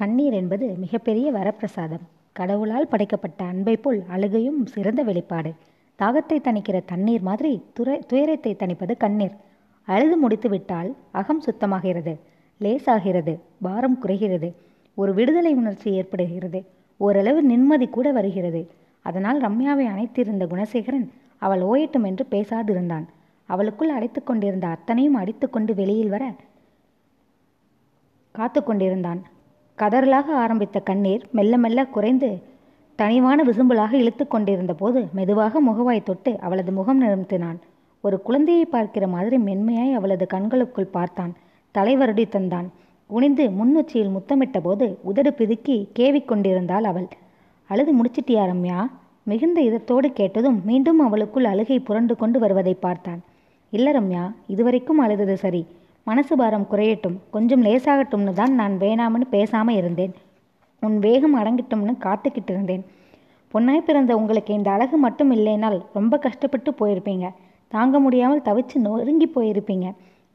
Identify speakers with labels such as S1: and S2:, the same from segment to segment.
S1: கண்ணீர் என்பது மிகப்பெரிய வரப்பிரசாதம். கடவுளால் படைக்கப்பட்ட அன்பை போல் அழுகையும் சிறந்த வெளிப்பாடு. தாகத்தை தணிக்கிற தண்ணீர் மாதிரி துரை துயரத்தை தணிப்பது கண்ணீர். அழுது முடித்து விட்டால் அகம் சுத்தமாகிறது லேசாகிறது பாரம் குறைகிறது ஒரு விடுதலை உணர்ச்சி ஏற்படுகிறது ஓரளவு நிம்மதி கூட வருகிறது. அதனால் ரம்யாவை அணைத்திருந்த குணசேகரன் அவள் ஓயட்டும் என்று பேசாதிருந்தான். அவளுக்குள் அடைத்து கொண்டிருந்த அத்தனையும் அடித்துக்கொண்டு வெளியில் வர காத்து கொண்டிருந்தான். கதறலாக ஆரம்பித்த கண்ணீர் மெல்ல மெல்ல குறைந்து தனிவான விசும்பலாக இழுத்து கொண்டிருந்த போது மெதுவாக முகவாய் தொட்டு அவளது முகம் நிறுத்தினான் ஒரு குழந்தையை பார்க்கிற மாதிரி மென்மையாய் அவளது கண்களுக்குள் பார்த்தான். தலைவருடி தந்தான். குனிந்து முன்னுச்சியில் முத்தமிட்ட போது உதடு பிதுக்கி கேவிக் கொண்டிருந்தாள் அவள். அழுது முடிச்சிட்டியா ரம்யா? மிகுந்த இதத்தோடு கேட்டதும் மீண்டும் அவளுக்குள் அழுகை புரண்டு கொண்டு வருவதை பார்த்தான். இல்ல ரம்யா இதுவரைக்கும் அழுதது சரி. மனசு பாரம் குறையட்டும் கொஞ்சம் லேசாகட்டும்னு தான் நான் வேணாம்னு பேசாமல் இருந்தேன். உன் வேகம் அடங்கிட்டும்னு காத்துக்கிட்டு இருந்தேன். பொன்னாய் பிறந்த உங்களுக்கு இந்த அழகு மட்டும் இல்லைனால் ரொம்ப கஷ்டப்பட்டு போயிருப்பீங்க. தாங்க முடியாமல் தவிச்சு நொறுங்கி போயிருப்பீங்க.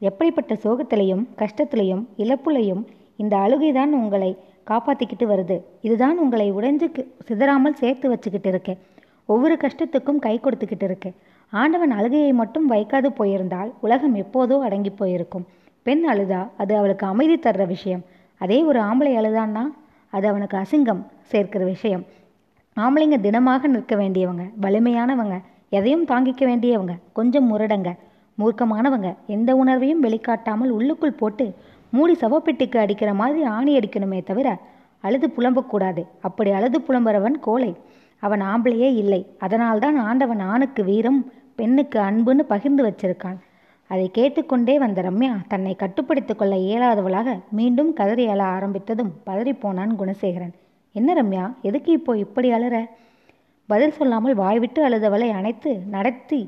S1: எப்படிப்பட்ட சோகத்திலையும் கஷ்டத்திலையும் இழப்புலையும் இந்த அழுகை தான் உங்களை காப்பாற்றிக்கிட்டு வருது. இதுதான் உங்களை உடைஞ்சு சிதறாமல் சேர்த்து வச்சுக்கிட்டு இருக்கு. ஒவ்வொரு கஷ்டத்துக்கும் கை கொடுத்துக்கிட்டு இருக்கு. ஆண்டவன் அழுகையை மட்டும் வைக்காது போயிருந்தால் உலகம் எப்போதோ அடங்கி போயிருக்கும். பெண் அழுதா அது அவளுக்கு அமைதி தர்ற விஷயம். அதே ஒரு ஆம்பளை அழுதான்னா அது அவனுக்கு அசிங்கம் சேர்க்கிற விஷயம். ஆம்பளைங்க தினமாக நிற்க வேண்டியவங்க வலிமையானவங்க எதையும் தாங்கிக்க வேண்டியவங்க கொஞ்சம் முரடங்க மூர்க்கமானவங்க எந்த உணர்வையும் வெளிக்காட்டாமல் உள்ளுக்குள் போட்டு மூடி சவப்பெட்டிக்கு அடிக்கிற மாதிரி ஆணி அடிக்கணுமே தவிர அழுது புலம்பக்கூடாது அப்படி அழுது புலம்புறவன் கோலை அவன் ஆம்பளையே இல்லை. அதனால்தான் ஆண்டவன் ஆணுக்கு வீரம் பெண்ணுக்கு அன்புன்னு பகிர்ந்து வச்சிருக்கான். அதை கேட்டுக்கொண்டே வந்த ரம்யா தன்னை கட்டுப்படுத்திக் கொள்ள இயலாதவளாக மீண்டும் கதறி அழ ஆரம்பித்ததும் பதறிப்போனான் குணசேகரன். என்ன ரம்யா எதுக்கு இப்போ இப்படி அழற? பதில் சொல்லாமல் வாய்விட்டு அழுதவளை அணைத்து நடத்தி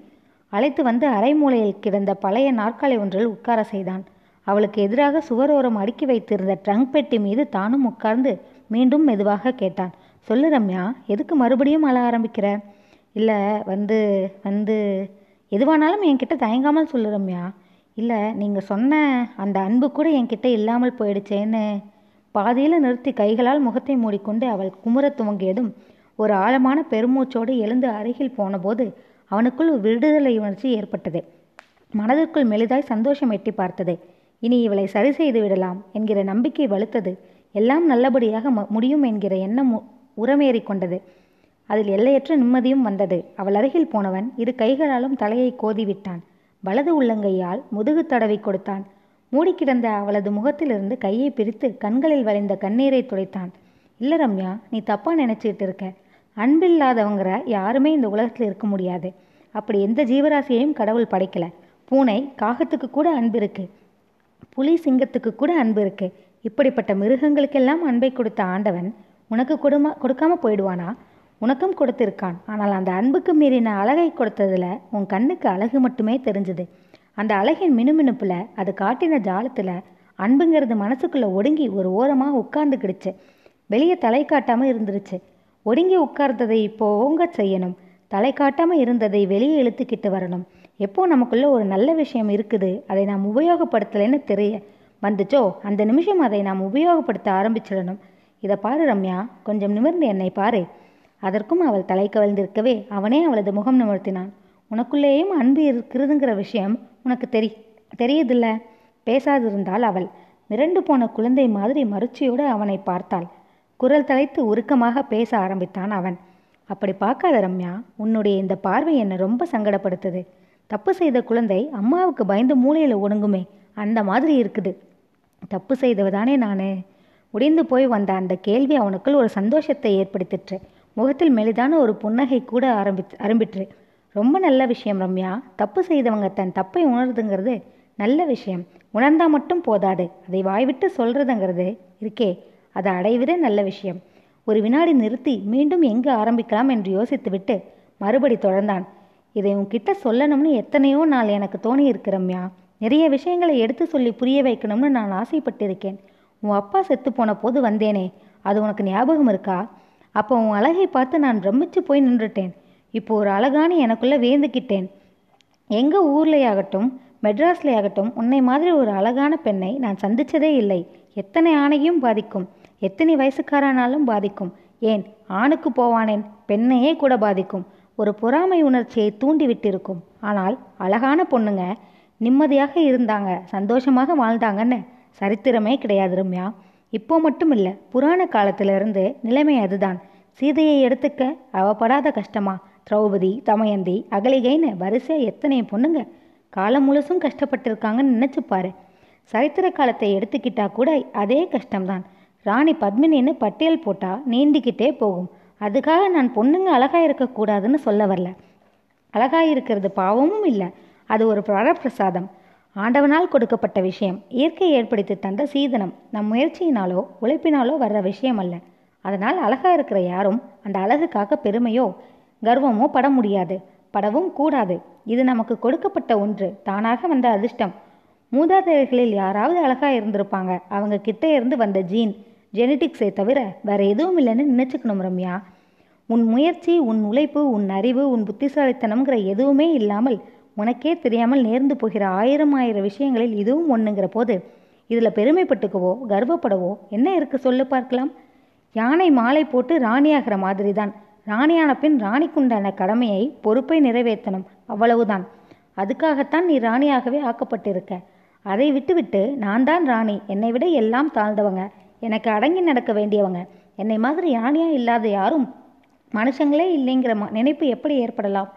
S1: அழைத்து வந்து அரைமூலையில் கிடந்த பழைய நாற்காலி ஒன்றில் உட்கார செய்தான். அவளுக்கு எதிராக சுவரோரம் அடுக்கி வைத்திருந்த ட்ரங்க் பெட்டி மீது தானும் உட்கார்ந்து மீண்டும் மெதுவாக கேட்டான். சொல்லு ரம்யா எதுக்கு மறுபடியும் அழ ஆரம்பிக்கிற? இல்லை வந்து வந்து எதுவானாலும் என்கிட்ட தயங்காமல் சொல்லு ரம்யா. இல்லை நீங்கள் சொன்ன அந்த அன்பு கூட என்கிட்ட இல்லாமல் போயிடுச்சேன்னு. பாதியில் நிறுத்தி கைகளால் முகத்தை மூடிக்கொண்டு அவள் குமுற துவங்கியதும் ஒரு ஆழமான பெருமூச்சோடு எழுந்து அருகில் போனபோது அவனுக்குள் விடுதலை உணர்ச்சி ஏற்பட்டது. மனதிற்குள் மெலிதாய் சந்தோஷம் எட்டி பார்த்தது. இனி இவளை சரி செய்து விடலாம் என்கிற நம்பிக்கை வலுத்தது. எல்லாம் நல்லபடியாக முடியும் என்கிற எண்ணம் உரமேறி கொண்டது அதில் எல்லையற்ற நிம்மதியும் வந்தது. அவள் அருகில் போனவன் இரு கைகளாலும் தலையை கோதிவிட்டான். வலது உள்ளங்கையால் முதுகு தடவி கொடுத்தான். மூடி கிடந்த அவளது முகத்திலிருந்து கையை பிரித்து கண்களில் வளைந்த கண்ணீரை துடைத்தான். இல்ல ரம்யா நீ தப்பா நினைச்சிட்டு இருக்க. அன்பில்லாதவங்கிற யாருமே இந்த உலகத்தில் இருக்க முடியாது. அப்படி எந்த ஜீவராசியையும் கடவுள் படைக்கல. பூனை காகத்துக்கு கூட அன்பு இருக்கு. புலி சிங்கத்துக்கு கூட அன்பு இருக்கு. இப்படிப்பட்ட மிருகங்களுக்கெல்லாம் அன்பை கொடுத்த ஆண்டவன் உனக்கு கொடுமா கொடுக்காம போயிடுவானா? உனக்கும் கொடுத்திருக்கான். ஆனால் அந்த அன்புக்கு மீறின அழகை கொடுத்ததுல உன் கண்ணுக்கு அழகு மட்டுமே தெரிஞ்சுது. அந்த அழகின் மினுமினுப்பில் அது காட்டின ஜாலத்தில் அன்புங்கிறது மனசுக்குள்ளே ஒடுங்கி ஒரு ஓரமாக உட்கார்ந்துக்கிடுச்சு வெளியே தலை காட்டாம இருந்துருச்சு. ஒடுங்கி உட்கார்ந்ததை இப்போ ஓங்க செய்யணும். தலை காட்டாமல் இருந்ததை வெளியே இழுத்துக்கிட்டு வரணும். எப்போ நமக்குள்ள ஒரு நல்ல விஷயம் இருக்குது அதை நாம் உபயோகப்படுத்தலைன்னு தெரிய வந்துச்சோ? அந்த நிமிஷம் அதை நாம் உபயோகப்படுத்த ஆரம்பிச்சிடணும். இதை பாரு ரம்யா கொஞ்சம் நிமிர்ந்து என்னை பாரு. அதற்கும் அவள் தலை கவிழ்ந்திருக்கவே அவனே அவளது முகம் நிமிர்த்தினான். உனக்குள்ளேயும் அன்பு இருக்கிறதுங்கிற விஷயம் உனக்கு தெரி தெரியுதில்ல? பேசாதிருந்தாள் அவள் மிரண்டு போன குழந்தை மாதிரி மறுச்சியோடு அவனை பார்த்தாள். குரல் தலைத்து உருக்கமாக பேச ஆரம்பித்தான் அவன். அப்படி பார்க்காத ரம்யா உன்னுடைய இந்த பார்வை என்னை ரொம்ப சங்கடப்படுத்துது. தப்பு செய்த குழந்தை அம்மாவுக்கு பயந்து மூளையில் ஒடுங்குமே அந்த மாதிரி இருக்குது. தப்பு செய்தவதானே நான்? உடைந்து போய் வந்த அந்த கேள்வி அவனுக்குள் ஒரு சந்தோஷத்தை ஏற்படுத்திற்று. முகத்தில் மெலிதான ஒரு புன்னகை கூட ஆரம்பி ஆரம்பிற்று. ரொம்ப நல்ல விஷயம் ரம்யா. தப்பு செய்தவங்க தன் தப்பை உணருதுங்கிறது நல்ல விஷயம். உணர்ந்தா மட்டும் போதாது. அதை வாய்விட்டு சொல்றதுங்கிறது இருக்கே. அதை அடைவிட நல்ல விஷயம். ஒரு வினாடி நிறுத்தி மீண்டும் எங்கு ஆரம்பிக்கலாம்? என்று யோசித்துவிட்டு மறுபடி தொடர்ந்தான். இதை உன்கிட்ட சொல்லணும்னு எத்தனையோ நாள் எனக்கு தோணியிருக்கு ரம்யா. நிறைய விஷயங்களை எடுத்து சொல்லி புரிய வைக்கணும்னு நான் ஆசைப்பட்டிருக்கேன். உன் அப்பா செத்து போன போது வந்தேனே. அது உனக்கு ஞாபகம் இருக்கா? அப்போ உன் அழகை பார்த்து நான் பிரமிச்சு போய் நின்றுட்டேன். இப்போ ஒரு அழகான எனக்குள்ளே வேந்துக்கிட்டேன் எங்கள் ஊர்லேயாகட்டும் மெட்ராஸ்லேயாகட்டும் உன்னை மாதிரி ஒரு அழகான பெண்ணை நான் சந்திச்சதே இல்லை. எத்தனை ஆணையும் பாதிக்கும். எத்தனை வயசுக்காரானாலும் பாதிக்கும். ஏன் ஆணுக்கு போவானேன் பெண்ணையே கூட பாதிக்கும். ஒரு பொறாமை உணர்ச்சியை தூண்டிவிட்டிருக்கும். ஆனால் அழகான பொண்ணுங்க நிம்மதியாக இருந்தாங்க சந்தோஷமாக வாழ்ந்தாங்கன்னு. சரித்திரமே கிடையாது ரம்யா. இப்போ மட்டும் இல்லை புராண காலத்திலிருந்து நிலைமை அதுதான். சீதையை எடுத்துக்க அவப்படாத கஷ்டமா? திரௌபதி தமயந்தி அகலிகைன்னு வரிசையாக எத்தனை பொண்ணுங்க? காலம் முழுசும் கஷ்டப்பட்டிருக்காங்கன்னு நினச்சிப்பாரு சரித்திர காலத்தை எடுத்துக்கிட்டா கூட அதே கஷ்டம்தான். ராணி பத்மினின்னு பட்டியல் போட்டால் நீண்டிக்கிட்டே போகும். அதுக்காக நான் பொண்ணுங்க அழகா இருக்கக்கூடாதுன்னு சொல்ல வரல. அழகா இருக்கிறது பாவமும் இல்லை. அது ஒரு பிரசாதம் ஆண்டவனால் கொடுக்கப்பட்ட விஷயம் இயற்கை ஏற்படுத்தி தந்த சீதனம் நம் முயற்சியினாலோ உழைப்பினாலோ வர்ற விஷயம் அல்ல. அதனால் அழகா இருக்கிற யாரும் அந்த அழகுக்காக பெருமையோ கர்வமோ பட முடியாது படவும் கூடாது. இது நமக்கு கொடுக்கப்பட்ட ஒன்று தானாக வந்த அதிர்ஷ்டம். மூதாதையர்களில் யாராவது அழகா இருந்திருப்பாங்க. அவங்க கிட்ட இருந்து வந்த ஜீன் ஜெனட்டிக்ஸை தவிர வேற எதுவும் இல்லைன்னு நினைச்சுக்கணும் ரம்யா. உன் முயற்சி உன் உழைப்பு உன் அறிவு உன் புத்திசாலித்தனம்ங்கிற எதுவுமே இல்லாமல் உனக்கே தெரியாமல் நேர்ந்து போகிற ஆயிரம் ஆயிரம் விஷயங்களில் இதுவும் ஒண்ணுங்கிற போது இதில் பெருமைப்பட்டுக்கவோ கர்வப்படவோ என்ன இருக்கு சொல்லு பார்க்கலாம். யானை மாலை போட்டு ராணியாகிற மாதிரி தான் ராணியான பின் ராணிக்குண்டான கடமையை பொறுப்பை நிறைவேற்றணும். அவ்வளவுதான். அதுக்காகத்தான் நீ ராணியாகவே ஆக்கப்பட்டிருக்க. அதை விட்டுவிட்டு நான் தான் ராணி. என்னை விட எல்லாம் தாழ்ந்தவங்க. எனக்கு அடங்கி நடக்க வேண்டியவங்க. என்னை மாதிரி யானையா இல்லாத யாரும் மனுஷங்களே இல்லைங்கிற ம- நினைப்பு எப்படி ஏற்படலாம்?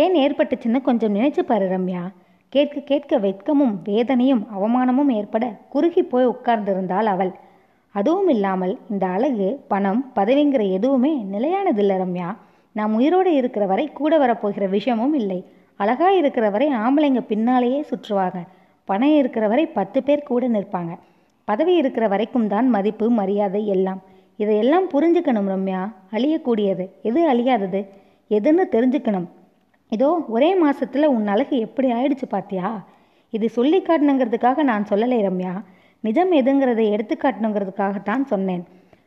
S1: ஏன் ஏற்பட்டுச்சுன்னு கொஞ்சம் நினைச்சு பாரு ரம்யா. கேட்க கேட்க வெட்கமும் வேதனையும் அவமானமும் ஏற்பட குறுகி போய் உட்கார்ந்திருந்தாள் அவள். அதுவும் இல்லாமல் இந்த அழகு பணம் பதவிங்கிற எதுவுமே நிலையானதில்லை ரம்யா. நாம் உயிரோடு இருக்கிற வரை கூட வரப்போகிற விஷயமும் இல்லை. அழகா இருக்கிற வரை ஆம்பளைங்க பின்னாலேயே சுற்றுவாங்க. பணம் இருக்கிற வரை பத்து பேர் கூட நிற்பாங்க. பதவி இருக்கிற வரைக்கும் தான் மதிப்பு மரியாதை எல்லாம். இதையெல்லாம் புரிஞ்சுக்கணும் ரம்யா. அழியக்கூடியது. எது அழியாதது? எதுன்னு தெரிஞ்சுக்கணும். இதோ ஒரே மாசத்துல உன் அழகு எப்படி ஆயிடுச்சு பாத்தியா? இது சொல்லி காட்டணுங்கிறதுக்காக நான் சொல்லலை ரம்யா. நிஜம் எதுங்கிறதை எடுத்து காட்டணுங்கிறதுக்காகத்தான் சொன்னேன்.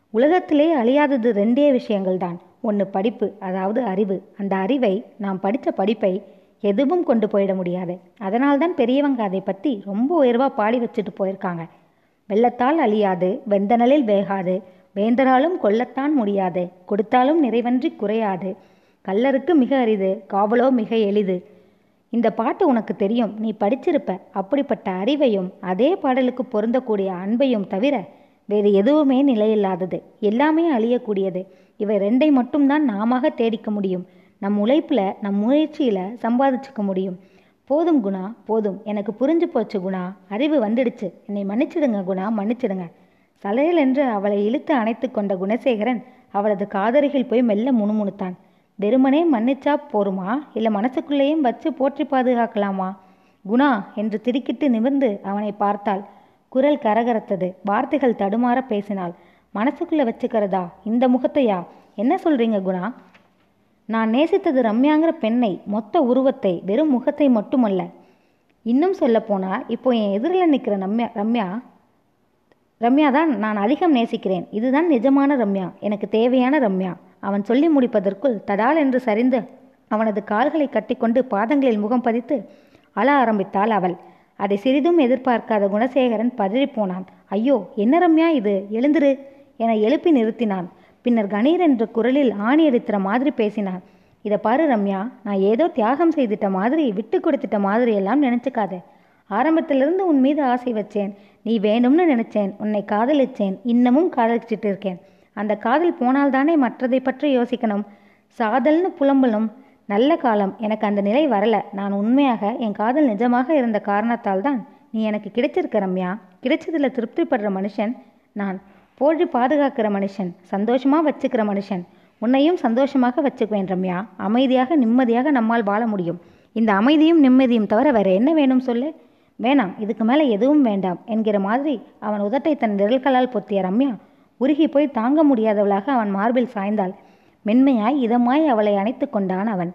S1: உலகத்திலே அழியாதது ரெண்டே விஷயங்கள் தான் ஒன்று படிப்பு அதாவது அறிவு. அந்த அறிவை நாம் படித்த படிப்பை எதுவும் கொண்டு போயிட முடியாது. அதனால்தான் பெரியவங்க அதை பற்றி ரொம்ப உயர்வாக பாடி வச்சுட்டு போயிருக்காங்க. வெள்ளத்தால் அழியாது வெந்தனலில் வேகாது. வேந்தராலும் கொல்லத்தான் முடியாது. கொடுத்தாலும் நிறைவன்றி குறையாது. கல்லருக்கு மிக அரிது காவலோ மிக எளிது. இந்த பாட்டு உனக்கு தெரியும் நீ படிச்சிருப்ப. அப்படிப்பட்ட அறிவையும் அதே பாடலுக்கு பொருந்தக்கூடிய அன்பையும் தவிர வேறு எதுவுமே நிலையில்லாதது. எல்லாமே அழியக்கூடியது. இவை ரெண்டை மட்டும்தான் நாமாக தேடிக்க முடியும். நம் உழைப்புல நம் முயற்சியில சம்பாதிச்சுக்க முடியும். போதும் குணா போதும். எனக்கு புரிஞ்சு போச்சு குணா. அறிவு வந்துடுச்சு. என்னை மன்னிச்சிடுங்க குணா மன்னிச்சிடுங்க. சலையல் என்று அவளை இழுத்து அணைத்து கொண்ட குணசேகரன் அவளது காதருகில் போய் மெல்ல முணுமுணுத்தான். வெறுமனே மன்னிச்சா போருமா? இல்லை மனசுக்குள்ளேயும் வச்சு போற்றி பாதுகாக்கலாமா? குணா என்று திடுக்கிட்டு நிமிர்ந்து அவனை பார்த்தாள். குரல் கரகரத்தது. வார்த்தைகள் தடுமாற பேசினாள். மனசுக்குள்ள வச்சுக்கிறதா? இந்த முகத்தையா? என்ன சொல்றீங்க குணா? நான் நேசித்தது ரம்யாங்கிற பெண்ணை மொத்த உருவத்தை வெறும் முகத்தை மட்டுமல்ல. இன்னும் சொல்லப்போனா இப்போ என் எதிரில் நிற்கிற ரம்யா ரம்யா? ரம்யா தான் நான் அதிகம் நேசிக்கிறேன். இதுதான் நிஜமான ரம்யா. எனக்கு தேவையான ரம்யா. அவன் சொல்லி முடிப்பதற்குள் தடால் என்று சரிந்து அவனது கால்களை கட்டிக்கொண்டு பாதங்களில் முகம் பதித்து அழ ஆரம்பித்தாள் அவள். அதை சிறிதும் எதிர்பார்க்காத குணசேகரன் பதறிப் போனான் ஐயோ என்ன ரம்யா இது? எழுந்திரு என எழுப்பி நிறுத்தினான். பின்னர் கணீர் என்ற குரலில் ஆணி அடித்துற மாதிரி பேசினான். இதை பாரு ரம்யா நான் ஏதோ தியாகம் செய்துட்ட மாதிரி விட்டு கொடுத்துட்ட மாதிரி எல்லாம் நினைச்சுக்காத. ஆரம்பத்திலிருந்து உன் மீது ஆசை வச்சேன். நீ வேணும்னு நினைச்சேன். உன்னை காதலிச்சேன். இன்னமும் காதலிச்சிட்டு இருக்கேன். அந்த காதல் போனால்தானே மற்றதை பற்றி யோசிக்கணும். சாதல்னு புலம்பலும் நல்ல காலம். எனக்கு அந்த நிலை வரல. நான் உண்மையாக என் காதல் நிஜமாக இருந்த காரணத்தால் தான் நீ எனக்கு கிடைச்சிருக்க ரம்யா. கிடைச்சதில் திருப்திப்படுற மனுஷன் நான். போழி பாதுகாக்கிற மனுஷன். சந்தோஷமாக வச்சுக்கிற மனுஷன். உன்னையும் சந்தோஷமாக வச்சுக்குவேன் ரம்யா. அமைதியாக நிம்மதியாக நம்மால் வாழ முடியும். இந்த அமைதியும் நிம்மதியும் தவிர வேற என்ன வேணும் சொல்லு? வேணாம். இதுக்கு மேலே எதுவும் வேண்டாம் என்கிற மாதிரி அவன் உதட்டை தன் விரல்களால் பொத்திய ரம்யா உருகி போய் தாங்க முடியாதவளாக அவன் மார்பில் சாய்ந்தாள். மென்மையாய் இதமாய் அவளை அணைத்து கொண்டான் அவன்.